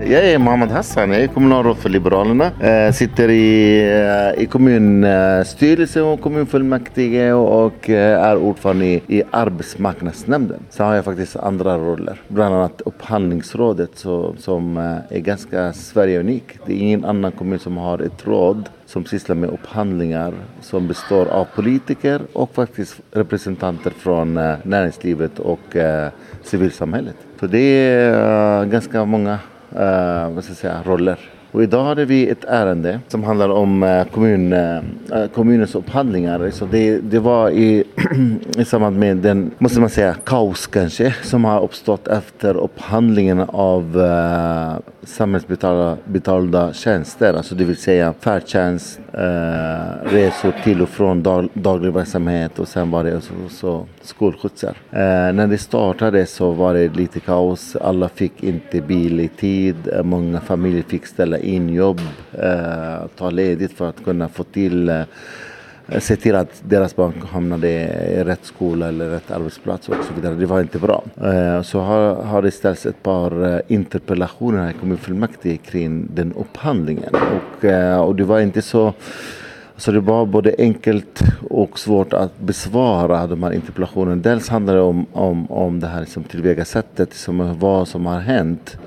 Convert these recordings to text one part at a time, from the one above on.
Jag är Mohammed Hassan, jag är kommunalråd för Liberalerna. Jag sitter i, eh, i kommunstyrelse och kommunfullmäktige och eh, är ordförande i, i arbetsmarknadsnämnden. Sen har jag faktiskt andra roller, bland annat upphandlingsrådet så, som är ganska Sverige-unik. Det är ingen annan kommun som har ett råd som sysslar med upphandlingar som består av politiker och faktiskt representanter från näringslivet och civilsamhället. Så det är ganska många eh, vad ska jag säga, roller. Och idag hade vi ett ärende som handlar om eh, kommun, eh, Eh, kommunens upphandlingar. Så det, det var i, i samband med den, måste man säga, kaos kanske som har uppstått efter upphandlingen av eh, samhällsbetalda tjänster. Alltså det vill säga färdtjänst, eh, resor till och från dag, daglig verksamhet och sen var det också, också skolskjutsar. Eh, när det startade så var det lite kaos. Alla fick inte bil i tid. Eh, många familjer fick ställa in jobb, eh, ta ledigt för att kunna få till Eh, Eh, se till att deras barn hamnade i rätt skola eller rätt arbetsplats och så vidare. Det var inte bra. Eh, så har, har det ställts ett par eh, interpellationer här i kommunfullmäktige kring den upphandlingen. Och, och det var inte så så det var både enkelt och svårt att besvara de här interpellationerna. Dels handlar det om, om, om det här liksom tillvägasättet, liksom vad som har hänt.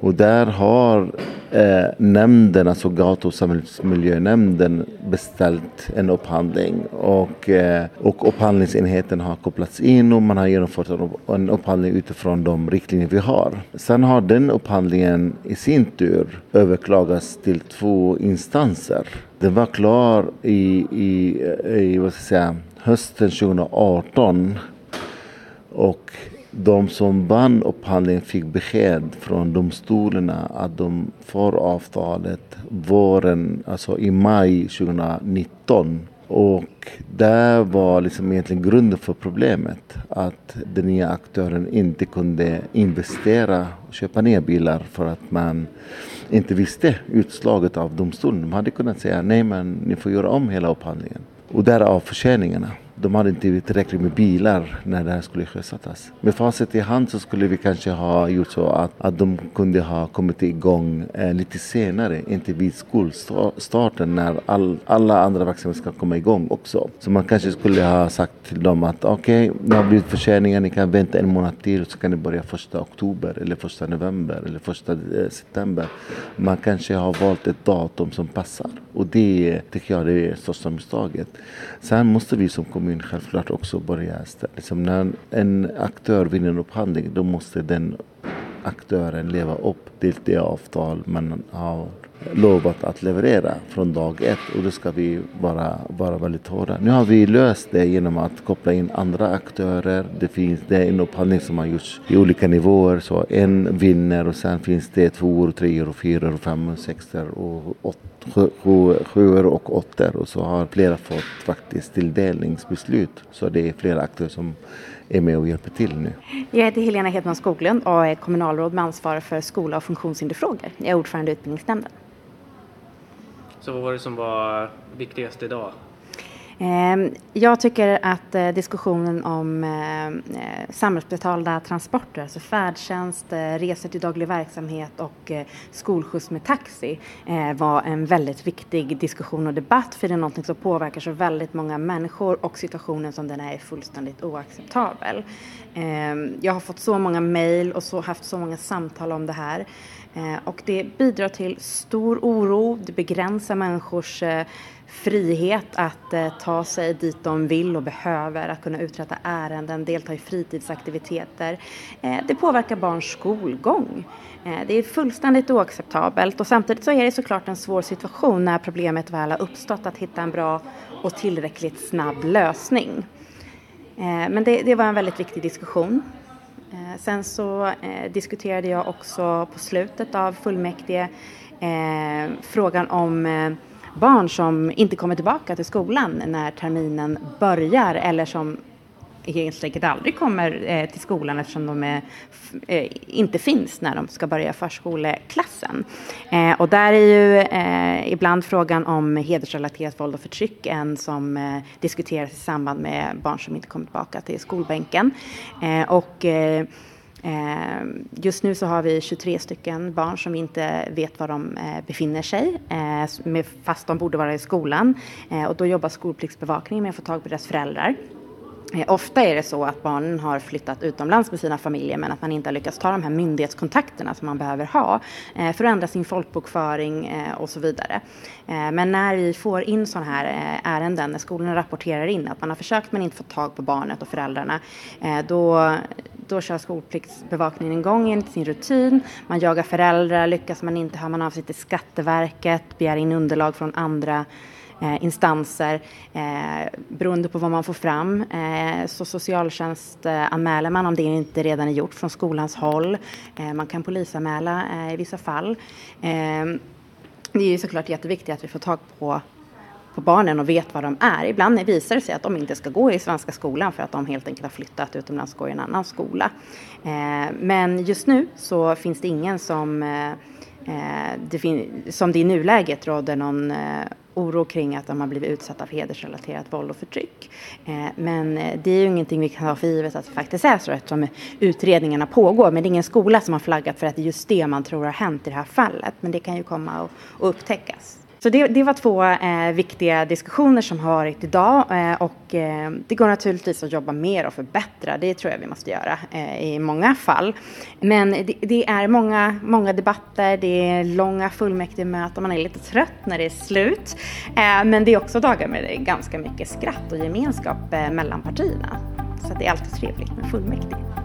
Och där har eh, nämnden, alltså gatu och samhällsmiljönämnden beställt en upphandling och, eh, och upphandlingsenheten har kopplats in och man har genomfört en upphandling utifrån de riktlinjer vi har. Sen har den upphandlingen i sin tur överklagats till två instanser. Den var klar i, i, i vad ska jag säga, hösten 2018 och de som vann upphandlingen fick besked från domstolarna att de får avtalet våren, alltså i maj 2019. Och där var liksom egentligen grunden för problemet. Att den nya aktören inte kunde investera och köpa nya bilar för att man inte visste utslaget av domstolen. De hade kunnat säga nej men ni får göra om hela upphandlingen. Och därav förseningarna de hade inte tillräckligt med bilar när det här skulle sjösättas. Med facit i hand så skulle vi kanske ha gjort så att, att de kunde ha kommit igång eh, lite senare, inte vid skolstarten när all, alla andra verksamheter ska komma igång också. Så man kanske skulle ha sagt till dem att okej, okay, det har blivit förseningar, ni kan vänta en månad till och så kan ni börja första oktober eller första november eller första eh, september. Man kanske har valt ett datum som passar och det tycker jag är det största misstaget. Sen måste vi som kommun kommun självklart också börja liksom när en aktör vinner en upphandling då måste den aktören leva upp till det avtal man har lovat att leverera från dag ett och då ska vi vara, vara väldigt hårda. Nu har vi löst det genom att koppla in andra aktörer. Det finns det är en upphandling som har gjorts i olika nivåer. Så en vinner och sen finns det tvåor, treor, fyror, femmor, sexor och åtta sjuor och åttor och så har flera fått faktiskt tilldelningsbeslut. Så det är flera aktörer som är med och hjälper till nu. Jag heter Helena Hedman Skoglund och är kommunalråd med ansvar för skola och funktionshinderfrågor. Jag är ordförande i utbildningsnämnden. Så vad var det som var viktigast idag? Ehm, jag tycker att eh, diskussionen om eh, eh, samhällsbetalda transporter, alltså färdtjänst, resor till daglig verksamhet och skolskjuts med taxi var en väldigt viktig diskussion och debatt för det är något som påverkar så väldigt många människor och situationen som den är fullständigt oacceptabel. Ehm, jag har fått så många mejl och haft så många samtal om det här och det bidrar till stor oro, det begränsar människors frihet att eh, ta sig dit de vill och behöver, att kunna uträtta ärenden, delta i fritidsaktiviteter. Eh, det påverkar barns skolgång. Eh, det är fullständigt oacceptabelt och samtidigt så är det såklart en svår situation när problemet väl har uppstått att hitta en bra och tillräckligt snabb lösning. Men det, det, var en väldigt viktig diskussion. Sen så diskuterade jag också på slutet av fullmäktige frågan om barn som inte kommer tillbaka till skolan när terminen börjar eller som helt enkelt aldrig kommer eh, till skolan eftersom de är, eh, inte finns när de ska börja förskoleklassen. Eh, och där är ju ibland frågan om hedersrelaterat våld och förtryck en som diskuteras i samband med barn som inte kommer tillbaka till skolbänken. Och Ehm, just nu så har vi 23 stycken barn som vi inte vet var de eh, befinner sig, eh, fast de borde vara i skolan. Eh, och då jobbar skolpliktsbevakningen med att få tag på deras föräldrar. Ofta är det så att barnen har flyttat utomlands med sina familjer men att man inte har lyckats ta de här myndighetskontakterna som man behöver ha för att ändra sin folkbokföring och så vidare. Men när vi får in sådana här ärenden, när skolorna rapporterar in att man har försökt men inte fått tag på barnet och föräldrarna, då, då kör skolpliktsbevakningen igång enligt sin rutin. Man jagar föräldrar, lyckas man inte hör man av sig till Skatteverket, begär in underlag från andra eh, instanser. Eh, beroende på vad man får fram eh, så socialtjänst eh, anmäler man om det inte redan är gjort från skolans håll. Eh, man kan polisanmäla eh, i vissa fall. Eh, det är ju såklart jätteviktigt att vi får tag på på barnen och vet vad de är. Ibland visar det sig att de inte ska gå i svenska skolan för att de helt enkelt har flyttat utomlands och går i en annan skola. Eh, men just nu så finns det ingen som Eh, eh det som det i nuläget råder någon eh, oro kring att de har blivit utsatta för hedersrelaterat våld och förtryck. Eh, men det är ju ingenting vi kan ha för givet att det faktiskt är så eftersom utredningarna pågår. Men det är ingen skola som har flaggat för att det är just det man tror har hänt i det här fallet. Men det kan ju komma att upptäckas. Så det, det var två eh, viktiga diskussioner som har varit idag eh, och eh, det går naturligtvis att jobba mer och förbättra. Det tror jag vi måste göra eh, i många fall. Men det, det, är många, många debatter, det är långa fullmäktigemöten, man är lite trött när det är slut. Eh, men det är också dagar med ganska mycket skratt och gemenskap eh, mellan partierna. Så det är alltid trevligt med fullmäktige.